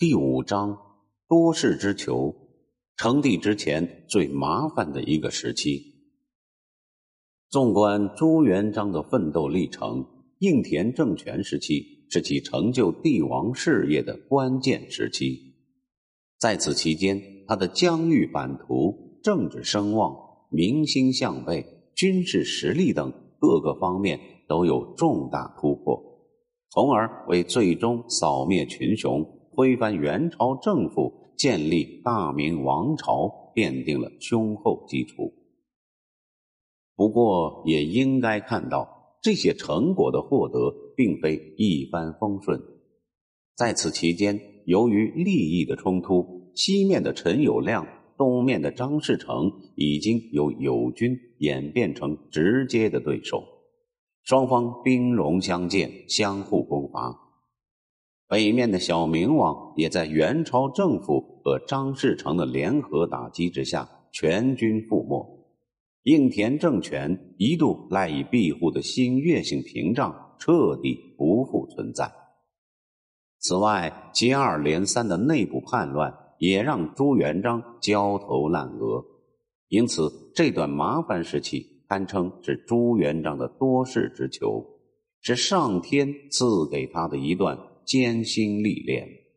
第五章多事之秋，成帝之前最麻烦的一个时期。纵观朱元璋的奋斗历程，应田政权时期是其成就帝王事业的关键时期。在此期间，他的疆域版图、政治声望、民心向背、军事实力等各个方面都有重大突破，从而为最终扫灭群雄。推翻元朝政府，建立大明王朝，奠定了雄厚基础。不过，也应该看到，这些成果的获得并非一帆风顺。在此期间，由于利益的冲突，西面的陈友谅、东面的张士诚已经由友军演变成直接的对手，双方兵戎相见，相互攻伐。北面的小明王也在元朝政府和张士诚的联合打击之下全军覆没，应田政权一度赖以庇护的新月性屏障彻底不复存在。此外，接二连三的内部叛乱也让朱元璋焦头烂额，因此这段麻烦时期堪称是朱元璋的多事之秋，是上天赐给他的一段。艰辛历练。